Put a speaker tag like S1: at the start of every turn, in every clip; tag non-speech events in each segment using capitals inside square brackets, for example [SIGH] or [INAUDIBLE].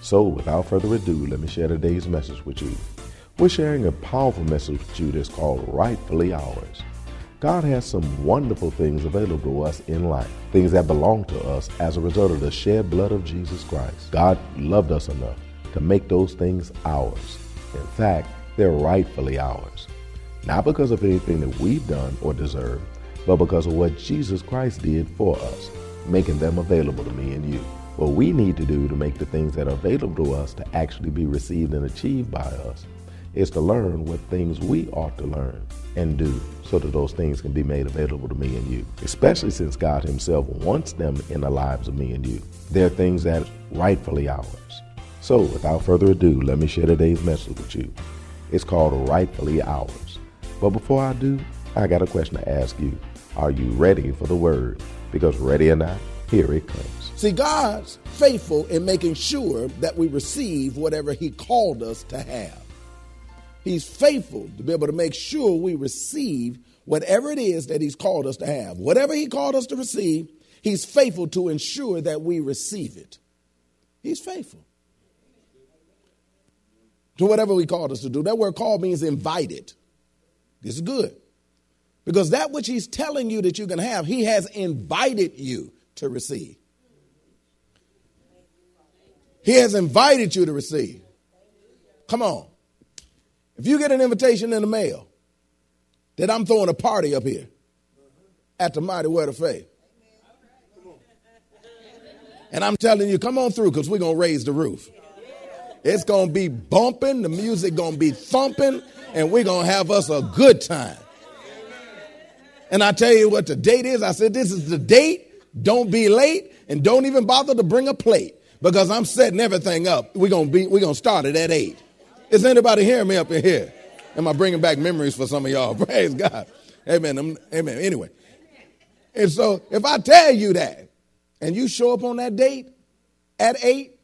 S1: So, without further ado, let me share today's message with you. We're sharing a powerful message with you that's called Rightfully Ours. God has some wonderful things available to us in life, things that belong to us as a result of the shed blood of Jesus Christ. God loved us enough to make those things ours. In fact, they're rightfully ours. Not because of anything that we've done or deserve, but because of what Jesus Christ did for us, making them available to me and you. What we need to do to make the things that are available to us to actually be received and achieved by us is to learn what things we ought to learn and do so that those things can be made available to me and you, especially since God Himself wants them in the lives of me and you. They're things that rightfully ours. So, without further ado, let me share today's message with you. It's called Rightfully Ours. But before I do, I got a question to ask you. Are you ready for the word? Because ready or not, here it comes.
S2: See, God's faithful in making sure that we receive whatever He called us to have. He's faithful to be able to make sure we receive whatever it is that He's called us to have. Whatever He called us to receive, He's faithful to ensure that we receive it. He's faithful to whatever we called us to do. That word called means invited. This is good. Because that which He's telling you that you can have, He has invited you to receive. He has invited you to receive. Come on. If you get an invitation in the mail that I'm throwing a party up here at the Mighty Word of Faith, and I'm telling you, come on through because we're going to raise the roof. It's going to be bumping, the music going to be thumping, and we're going to have us a good time. And I tell you what the date is. I said, This is the date. Don't be late and don't even bother to bring a plate because I'm setting everything up. We're gonna be we're gonna start it at eight. Is anybody hearing me up in here? Am I bringing back memories for some of y'all? [LAUGHS] Praise God. Amen. Amen. Anyway. And so if I tell you that and you show up on that date at eight,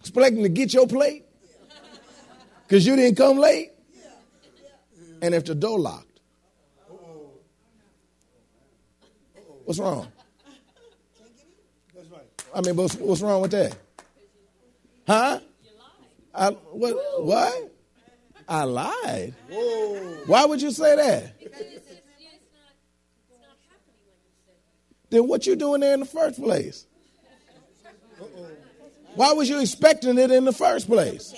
S2: expecting to get your plate because you didn't come late, and if the door locked, what's wrong? I mean, what's, what's wrong with that? Huh? I, what? What? I lied. Why would you say that? Then what you doing there in the first place? Why was you expecting it in the first place?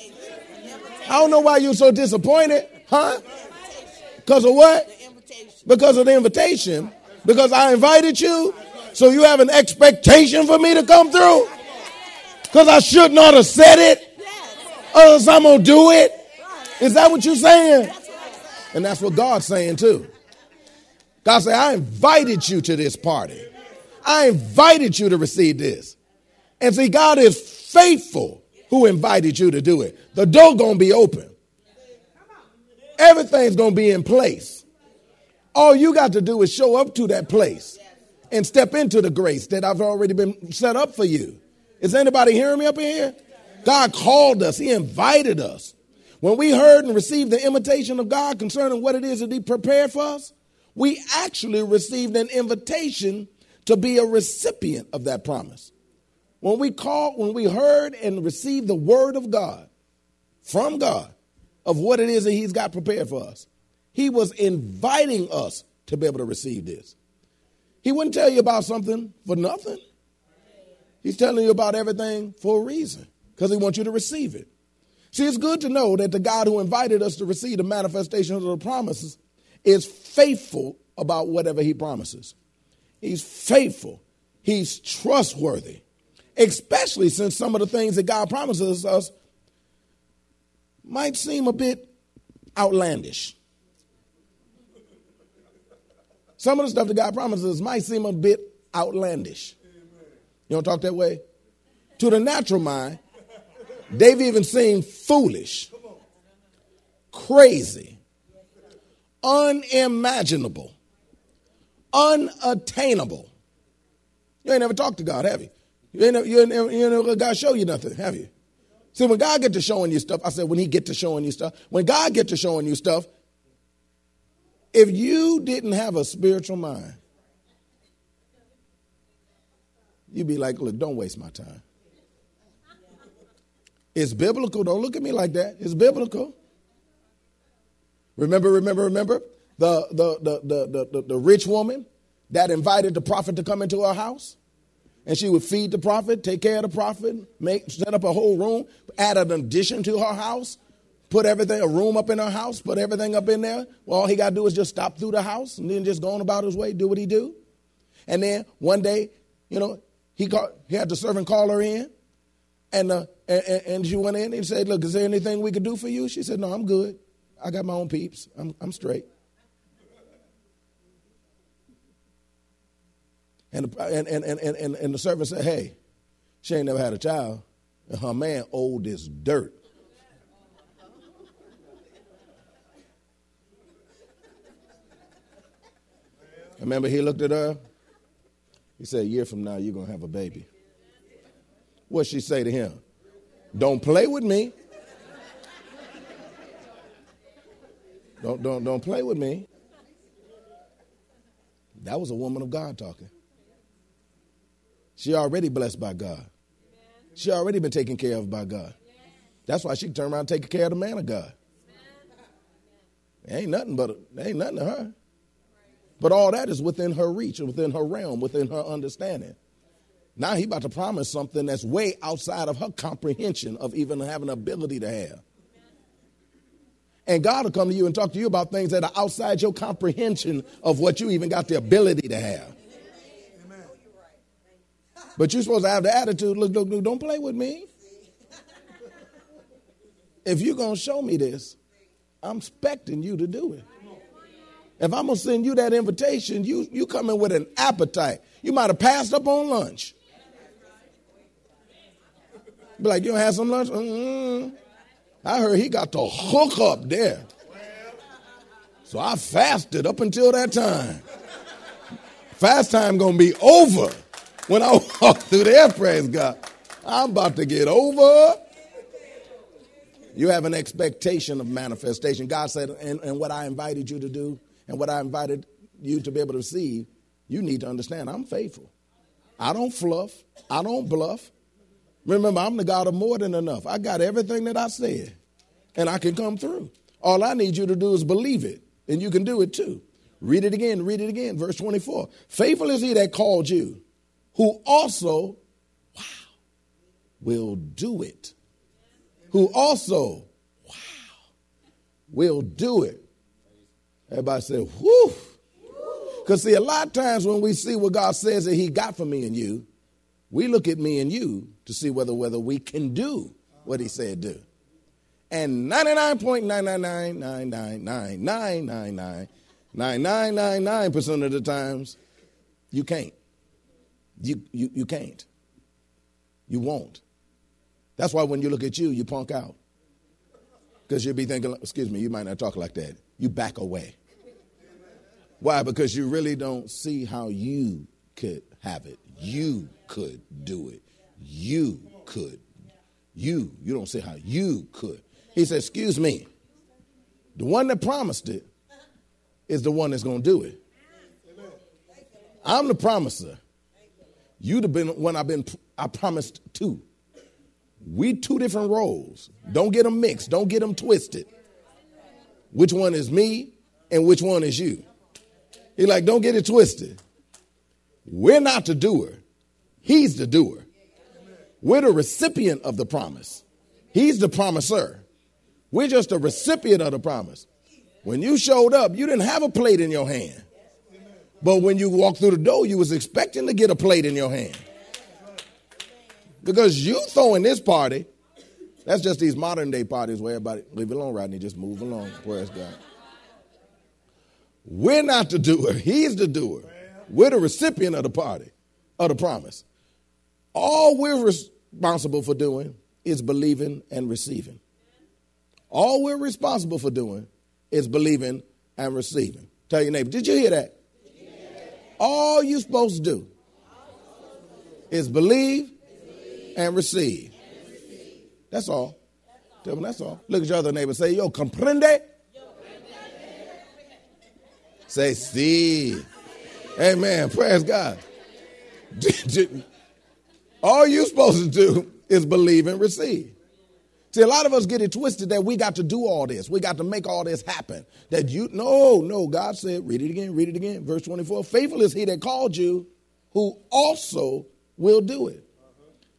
S2: I don't know why you're so disappointed, huh? Because of what? Because of the invitation. Because I invited you. So you have an expectation for me to come through? Because I should not have said it. Otherwise, I'm going to do it. Is that what you're saying? And that's what God's saying too. God said, I invited you to this party. I invited you to receive this. And see, God is faithful who invited you to do it. The door to be open. Everything's to be in place. All you got to do is show up to that place and step into the grace that I've already been set up for you. Is anybody hearing me up in here? God called us, He invited us. When we heard and received the invitation of God concerning what it is that He prepared for us, we actually received an invitation to be a recipient of that promise. When we called, when we heard and received the word of God from God of what it is that He's got prepared for us, He was inviting us to be able to receive this. He wouldn't tell you about something for nothing. He's telling you about everything for a reason. because he wants you to receive it. See, it's good to know that the God who invited us to receive the manifestation of the promises is faithful about whatever he promises. He's faithful. He's trustworthy, especially since some of the things that God promises us might seem a bit outlandish. Some of the stuff that God promises might seem a bit outlandish. You don't talk that way? To the natural mind, they've even seemed foolish, crazy, unimaginable, unattainable. You ain't never talked to God, have you? You ain't never, you ain't never, you ain't never God show you nothing, have you? See, when God get to showing you stuff, I said when he get to showing you stuff, when God get to showing you stuff, if you didn't have a spiritual mind, you'd be like, look, don't waste my time. It's biblical. Don't look at me like that. It's biblical. Remember, remember, remember the, the, the, the, the, the rich woman that invited the prophet to come into her house? And she would feed the prophet, take care of the prophet, make, set up a whole room, add an addition to her house, put everything, a room up in her house, put everything up in there. Well, all he got to do is just stop through the house and then just go on about his way, do what he do. And then one day, you know, he, called, he had the servant call her in. And, uh, and, and she went in and said, Look, is there anything we could do for you? She said, No, I'm good. I got my own peeps. I'm, I'm straight. And, and, and, and, and, and the servant said, Hey, she ain't never had a child. And her man old as dirt. Remember, he looked at her. He said, A year from now, you're going to have a baby. What she say to him? Don't play with me. Don't, don't, don't play with me. That was a woman of God talking. She already blessed by God. She already been taken care of by God. That's why she turned around and take care of the man of God. ain't nothing but a, ain't nothing to her. But all that is within her reach, and within her realm, within her understanding. Now he about to promise something that's way outside of her comprehension of even having the ability to have. And God will come to you and talk to you about things that are outside your comprehension of what you even got the ability to have. But you're supposed to have the attitude look, look, look, don't play with me. If you're going to show me this, I'm expecting you to do it. If I'm to send you that invitation, you, you come in with an appetite. You might have passed up on lunch. Be like, you don't have some lunch? Mm-hmm. I heard he got the hook up there. So I fasted up until that time. Fast time gonna be over when I [LAUGHS] walk through there, praise God. I'm about to get over. You have an expectation of manifestation. God said, and, and what I invited you to do and what I invited you to be able to receive, you need to understand I'm faithful. I don't fluff, I don't bluff. Remember, I'm the God of more than enough. I got everything that I said, and I can come through. All I need you to do is believe it, and you can do it too. Read it again, read it again. Verse 24. Faithful is he that called you, who also, wow, will do it. Who also, wow, will do it. Everybody say, whoo. Because see, a lot of times when we see what God says that He got for me and you, we look at me and you to see whether whether we can do what He said do. And 99.99999999999% of the times, you can't. You, you, you can't. You won't. That's why when you look at you, you punk out. Because you'll be thinking, excuse me, you might not talk like that. You back away. Why? Because you really don't see how you could have it. You could do it. You could. You. You don't see how you could. He said, Excuse me. The one that promised it is the one that's going to do it. I'm the promiser. You'd have been one I've been I promised to. We two different roles. Don't get them mixed. Don't get them twisted. Which one is me and which one is you? He's like, don't get it twisted. We're not the doer. He's the doer. We're the recipient of the promise. He's the promiser. We're just a recipient of the promise. When you showed up, you didn't have a plate in your hand. But when you walked through the door, you was expecting to get a plate in your hand. Because you throwing this party, that's just these modern day parties where everybody, leave it alone, Rodney, just move along. Praise God. We're not the doer, he's the doer. We're the recipient of the party, of the promise. All we're responsible for doing is believing and receiving. All we're responsible for doing is believing and receiving. Tell your neighbor, did you hear that? All you're supposed to do is believe and receive. That's all. Tell them that's all. Look at your other neighbor. Say, yo, comprende? Say, see. Amen. Praise God. [LAUGHS] all you're supposed to do is believe and receive. See, a lot of us get it twisted that we got to do all this. We got to make all this happen. That you, no, no, God said, read it again, read it again. Verse 24 Faithful is he that called you, who also will do it.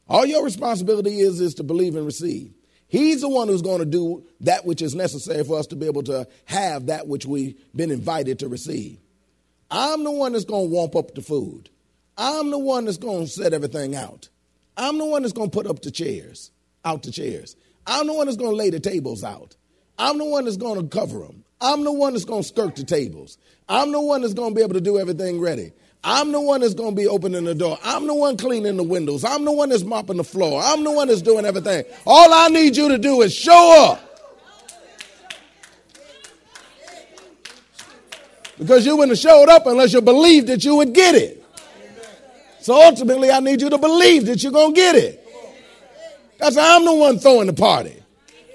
S2: All your responsibility is, is to believe and receive. He's the one who's going to do that which is necessary for us to be able to have that which we've been invited to receive. I'm the one that's going to warm up the food. I'm the one that's going to set everything out. I'm the one that's going to put up the chairs, out the chairs. I'm the one that's going to lay the tables out. I'm the one that's going to cover them. I'm the one that's going to skirt the tables. I'm the one that's going to be able to do everything ready. I'm the one that's going to be opening the door. I'm the one cleaning the windows. I'm the one that's mopping the floor. I'm the one that's doing everything. All I need you to do is show up. Because you wouldn't have showed up unless you believed that you would get it. So ultimately, I need you to believe that you're going to get it. That's I'm the one throwing the party.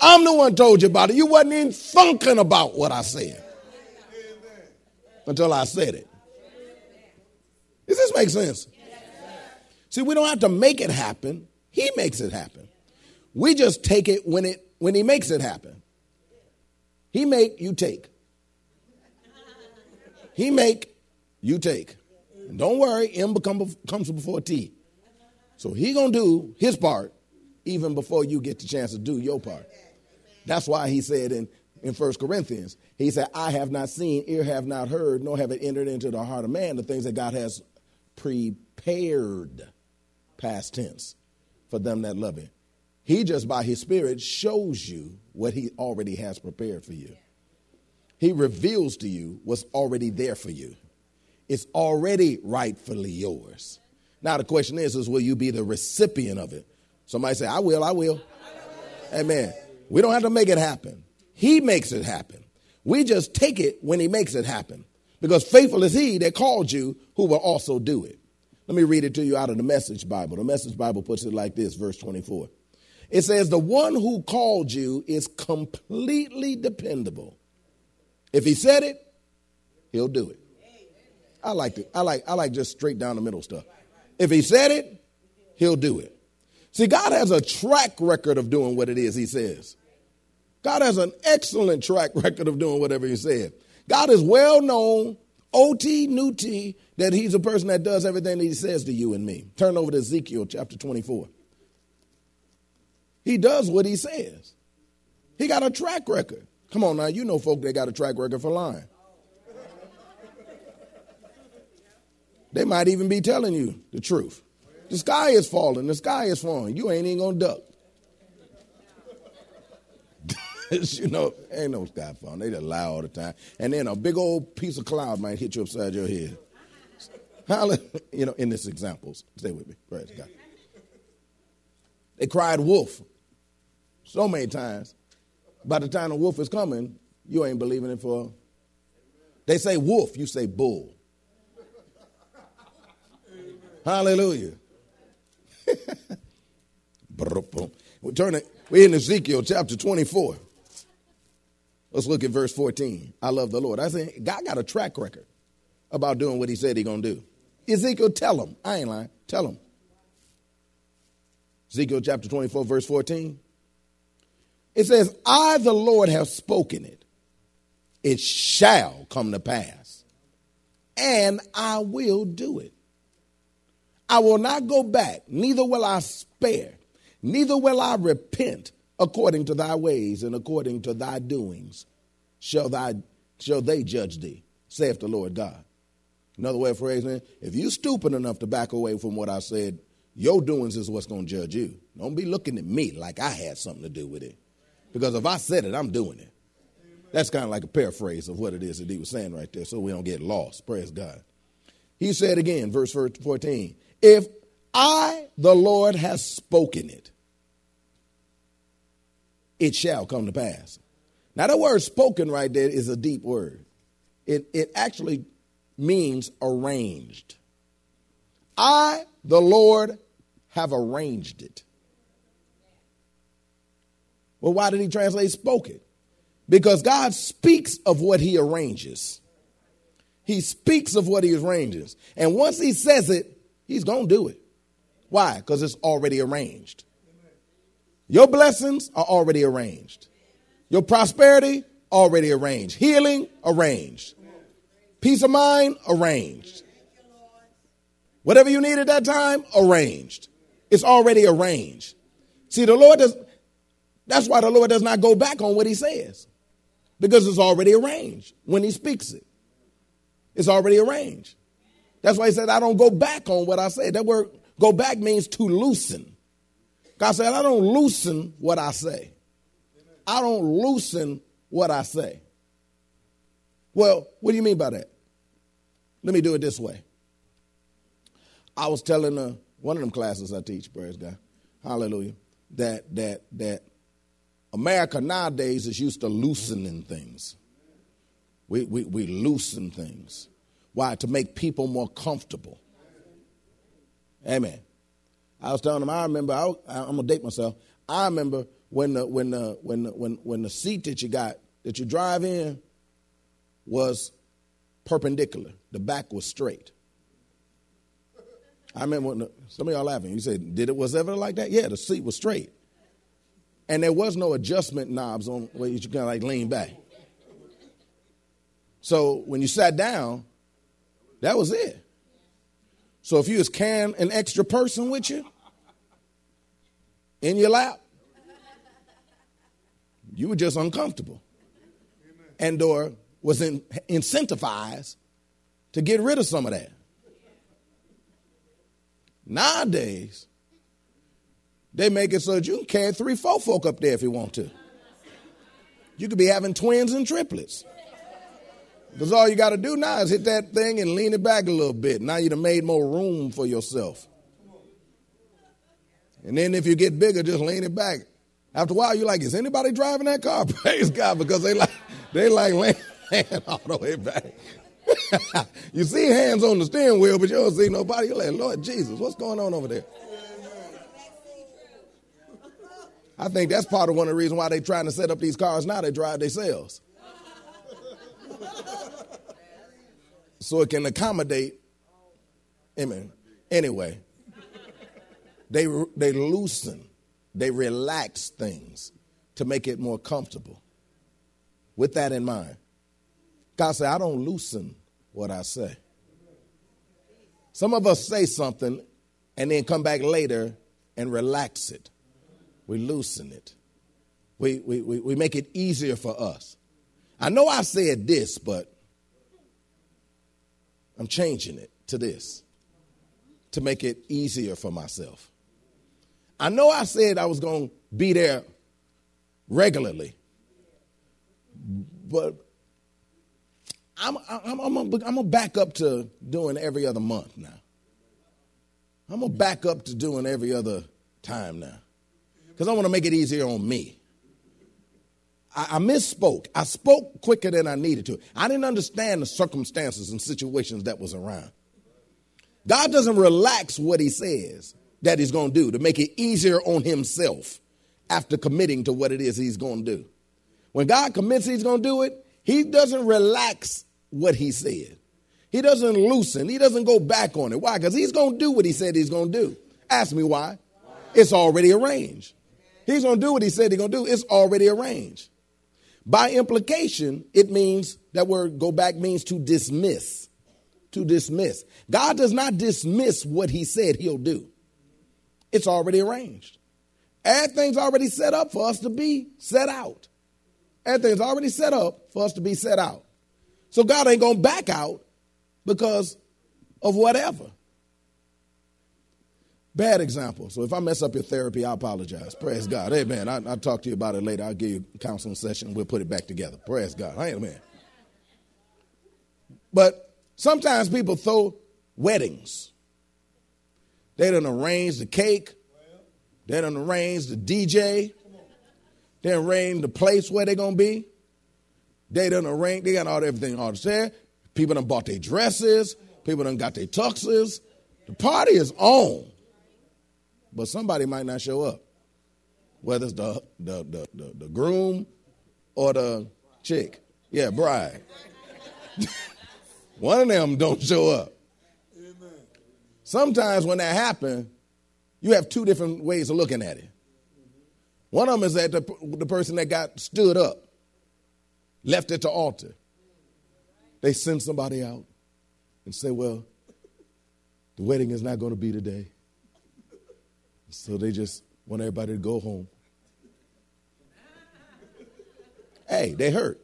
S2: I'm the one told you about it. You wasn't even thinking about what I said until I said it. Does this make sense? See, we don't have to make it happen. He makes it happen. We just take it when it when he makes it happen. He make, you take. He make, you take. And don't worry, M become, comes before T. So he gonna do his part even before you get the chance to do your part. That's why he said in, in 1 Corinthians, he said, I have not seen, ear have not heard, nor have it entered into the heart of man the things that God has prepared, past tense, for them that love him. He just by his spirit shows you what he already has prepared for you. He reveals to you what's already there for you. It's already rightfully yours. Now the question is, is will you be the recipient of it? Somebody say, I will, I will. Amen. We don't have to make it happen. He makes it happen. We just take it when he makes it happen. Because faithful is he that called you who will also do it. Let me read it to you out of the Message Bible. The Message Bible puts it like this, verse 24. It says, The one who called you is completely dependable. If he said it, he'll do it. I like it. I like I like just straight down the middle stuff. If he said it, he'll do it. See, God has a track record of doing what it is He says. God has an excellent track [LAUGHS] record of doing whatever He said. God is well known, OT, new T, that He's a person that does everything that He says to you and me. Turn over to Ezekiel chapter 24. He does what He says. He got a track record. Come on now, you know folk that got a track record for lying. They might even be telling you the truth. The sky is falling. The sky is falling. You ain't even gonna duck. [LAUGHS] you know, ain't no sky falling. They just lie all the time. And then a big old piece of cloud might hit you upside your head. Hallelujah. [LAUGHS] You know, in this examples. stay with me. Praise God. They cried wolf so many times. By the time the wolf is coming, you ain't believing it for. They say wolf, you say bull. Hallelujah. we turn it, we're in Ezekiel chapter 24. Let's look at verse 14. I love the Lord. I say, God got a track record about doing what he said he going to do. Ezekiel, tell him. I ain't lying. Tell him. Ezekiel chapter 24, verse 14. It says, I, the Lord, have spoken it. It shall come to pass, and I will do it. I will not go back, neither will I spare, neither will I repent according to thy ways and according to thy doings shall thy shall they judge thee, saith the Lord God. Another way of phrasing it, if you stupid enough to back away from what I said, your doings is what's going to judge you. Don't be looking at me like I had something to do with it. Because if I said it, I'm doing it. That's kind of like a paraphrase of what it is that he was saying right there, so we don't get lost. Praise God. He said again, verse 14, if I, the Lord, has spoken it, it shall come to pass. Now, that word spoken right there is a deep word. It, it actually means arranged. I, the Lord, have arranged it. Well, why did he translate spoken? Because God speaks of what he arranges. He speaks of what he arranges. And once he says it, he's going to do it. Why? Because it's already arranged. Your blessings are already arranged. Your prosperity, already arranged. Healing, arranged. Peace of mind, arranged. Whatever you need at that time, arranged. It's already arranged. See, the Lord does, that's why the Lord does not go back on what he says. Because it's already arranged when he speaks it. It's already arranged. That's why he said, I don't go back on what I say. That word go back means to loosen. God said, I don't loosen what I say. I don't loosen what I say. Well, what do you mean by that? Let me do it this way. I was telling uh, one of them classes I teach, praise God, hallelujah, that that that America nowadays is used to loosening things. We, we, we loosen things. Why? To make people more comfortable. Amen. I was telling them, I remember, I, am going to date myself. I remember when the, when, the, when, the, when, when the seat that you got, that you drive in, was perpendicular. The back was straight. I remember when the, some of y'all laughing. You said, "Did it was ever like that?" Yeah, the seat was straight, and there was no adjustment knobs on where you kind of like lean back. So when you sat down, that was it. So if you was carrying an extra person with you in your lap, you were just uncomfortable. And or was in, incentivized to get rid of some of that. Nowadays, they make it so that you can carry three, four folk up there if you want to. You could be having twins and triplets. Because all you got to do now is hit that thing and lean it back a little bit. Now you'd have made more room for yourself. And then if you get bigger, just lean it back. After a while, you're like, is anybody driving that car? [LAUGHS] Praise God, because they like they like laying [LAUGHS] all the way back. [LAUGHS] you see hands on the steering wheel, but you don't see nobody. You're like, Lord Jesus, what's going on over there? I think that's part of one of the reasons why they're trying to set up these cars now. They drive themselves. so it can accommodate. Amen. Anyway, they, they loosen they relax things to make it more comfortable. With that in mind, God said, I don't loosen what I say. Some of us say something and then come back later and relax it. We loosen it. We, we, we, we make it easier for us. I know I said this, but I'm changing it to this to make it easier for myself. I know I said I was going to be there regularly, but I'm, I'm, I'm, going to back up to doing every other month now. I'm going to back up to doing every other time now because I want to make it easier on me. I, misspoke. I spoke quicker than I needed to. I didn't understand the circumstances and situations that was around. God doesn't relax what he says that he's going to do to make it easier on himself after committing to what it is he's going to do. When God commits he's going to do it, he doesn't relax what he said. He doesn't loosen. He doesn't go back on it. Why? Because he's going to do what he said he's going to do. Ask me why. It's already arranged. He's going to do what he said he's going to do. It's already arranged. By implication, it means that word go back means to dismiss to dismiss. God does not dismiss what he said he'll do. It's already arranged. Everything's already set up for us to be set out. Everything's already set up for us to be set out. So God ain't going to back out because of whatever. Bad example. So if I mess up your therapy, I apologize. Praise God. Amen. I, will talk to you about it later. I'll give you a counseling session. We'll put it back together. Praise God. Amen. But sometimes people throw weddings. They don't arrange the cake. They don't arrange the DJ. They arrange the place where they're going to be. They don't arrange, they got all everything all there. People done bought their dresses. People done got their tuxes. The party is on. But somebody might not show up. Whether it's the, the, the, the, the groom or the chick. Yeah, bride. [LAUGHS] One of them don't show up. Sometimes when that happens, you have two different ways of looking at it. One of them is that the, the person that got stood up, left at the altar, they send somebody out and say, Well, the wedding is not going to be today. So they just want everybody to go home. Hey, they hurt.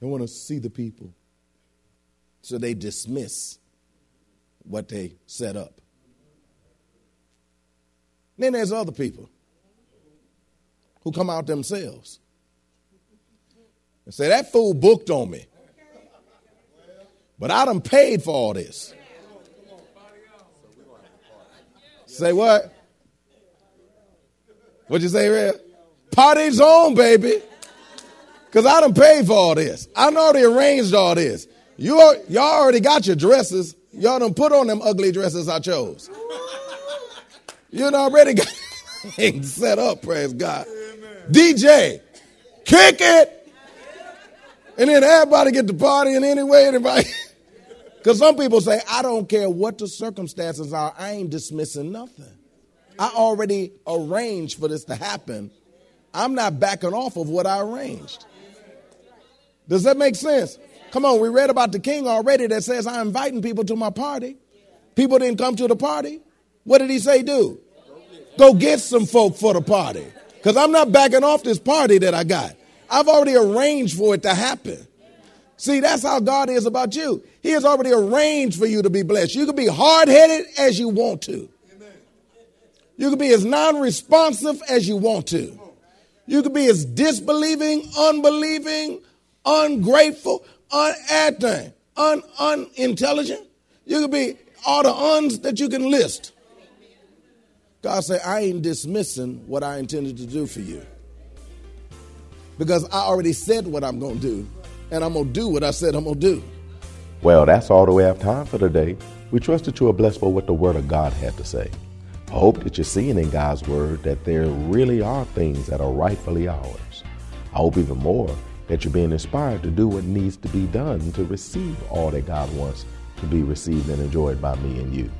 S2: They want to see the people. So they dismiss what they set up. Then there's other people who come out themselves and say, That fool booked on me. But I done paid for all this. Say what? What'd you say, Red? Party's on, baby. Because I done paid for all this. I done already arranged all this. You, y'all already got your dresses. Y'all done put on them ugly dresses I chose. You done already got [LAUGHS] things set up, praise God. DJ, kick it. And then everybody get to partying anyway. Everybody. Because [LAUGHS] some people say, I don't care what the circumstances are, I ain't dismissing nothing. I already arranged for this to happen. I'm not backing off of what I arranged. Does that make sense? Come on, we read about the king already that says, I'm inviting people to my party. People didn't come to the party. What did he say do? Go get some folk for the party. Because I'm not backing off this party that I got. I've already arranged for it to happen. See, that's how God is about you. He has already arranged for you to be blessed. You can be hard headed as you want to. You can be as non responsive as you want to. You can be as disbelieving, unbelieving, ungrateful, un un unintelligent. You could be all the uns that you can list. God said, I ain't dismissing what I intended to do for you. Because I already said what I'm going to do, and I'm going to do what I said I'm going to do.
S1: Well, that's all that we have time for today. We trust that you are blessed by what the Word of God had to say. I hope that you're seeing in God's Word that there really are things that are rightfully ours. I hope even more that you're being inspired to do what needs to be done to receive all that God wants to be received and enjoyed by me and you.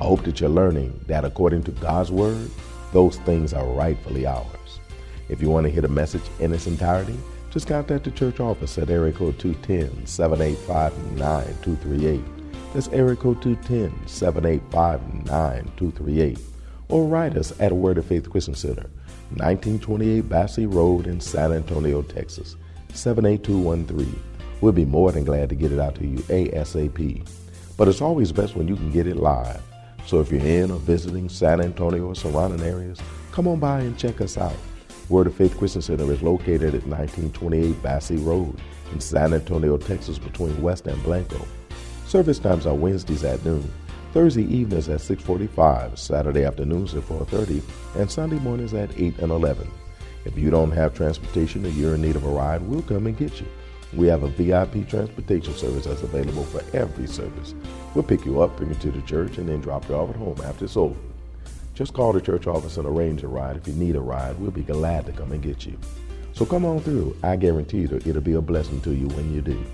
S1: I hope that you're learning that according to God's word, those things are rightfully ours. If you want to hear the message in its entirety, just contact the church office at area code 210-785-9238. That's area code 210-785-9238. Or write us at Word of Faith Christian Center, 1928 Basse Road in San Antonio, Texas, 78213. We'll be more than glad to get it out to you ASAP. But it's always best when you can get it live. So if you're in or visiting San Antonio or surrounding areas, come on by and check us out. Word of Faith Christian Center is located at 1928 Basse Road in San Antonio, Texas, between West and Blanco. Service times are Wednesdays at noon, Thursday evenings at 6:45, Saturday afternoons at 4:30, and Sunday mornings at 8 and 11. If you don't have transportation or you're in need of a ride, we'll come and get you. We have a VIP transportation service that's available for every service. We'll pick you up, bring you to the church, and then drop you off at home after it's over. Just call the church office and arrange a ride. If you need a ride, we'll be glad to come and get you. So come on through. I guarantee you it'll be a blessing to you when you do.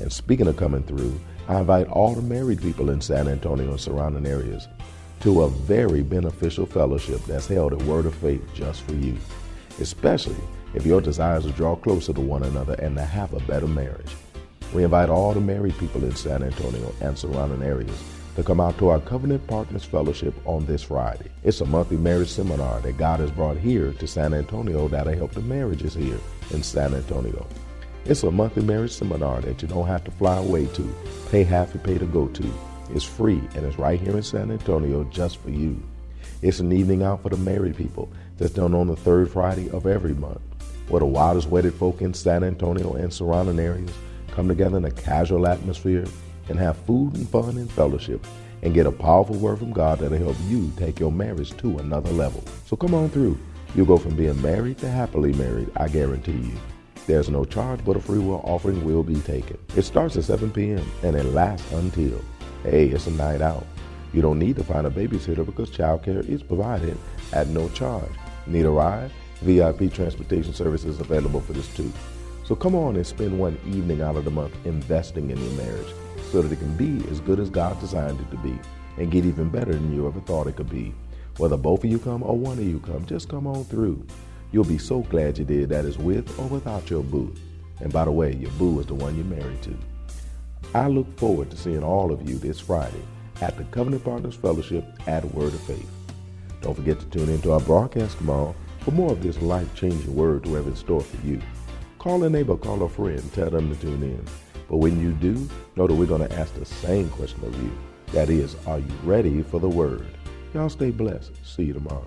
S1: And speaking of coming through, I invite all the married people in San Antonio and surrounding areas to a very beneficial fellowship that's held at Word of Faith just for you, especially if your desire is to draw closer to one another and to have a better marriage.
S2: We invite all the married people in San Antonio and surrounding areas to come out to our Covenant Partners Fellowship on this Friday. It's a monthly marriage seminar that God has brought here to San Antonio that'll help the marriages here in San Antonio. It's a monthly marriage seminar that you don't have to fly away to, pay half you pay to go to. It's free and it's right here in San Antonio just for you. It's an evening out for the married people that's done on the third Friday of every month, where the wildest wedded folk in San Antonio and surrounding areas come together in a casual atmosphere and have food and fun and fellowship and get a powerful word from God that'll help you take your marriage to another level. So come on through. You'll go from being married to happily married, I guarantee you. There's no charge, but a free will offering will be taken. It starts at 7 p.m. and it lasts until. Hey, it's a night out. You don't need to find a babysitter because childcare is provided at no charge. Need a ride? VIP transportation service is available for this too. So come on and spend one evening out of the month investing in your marriage so that it can be as good as God designed it to be and get even better than you ever thought it could be. Whether both of you come or one of you come, just come on through. You'll be so glad you did that is with or without your boo. And by the way, your boo is the one you're married to. I look forward to seeing all of you this Friday at the Covenant Partners Fellowship at Word of Faith. Don't forget to tune into our broadcast tomorrow for more of this life-changing word to have in store for you. Call a neighbor, call a friend, tell them to tune in. But when you do, know that we're going to ask the same question of you. That is, are you ready for the word? Y'all stay blessed. See you tomorrow.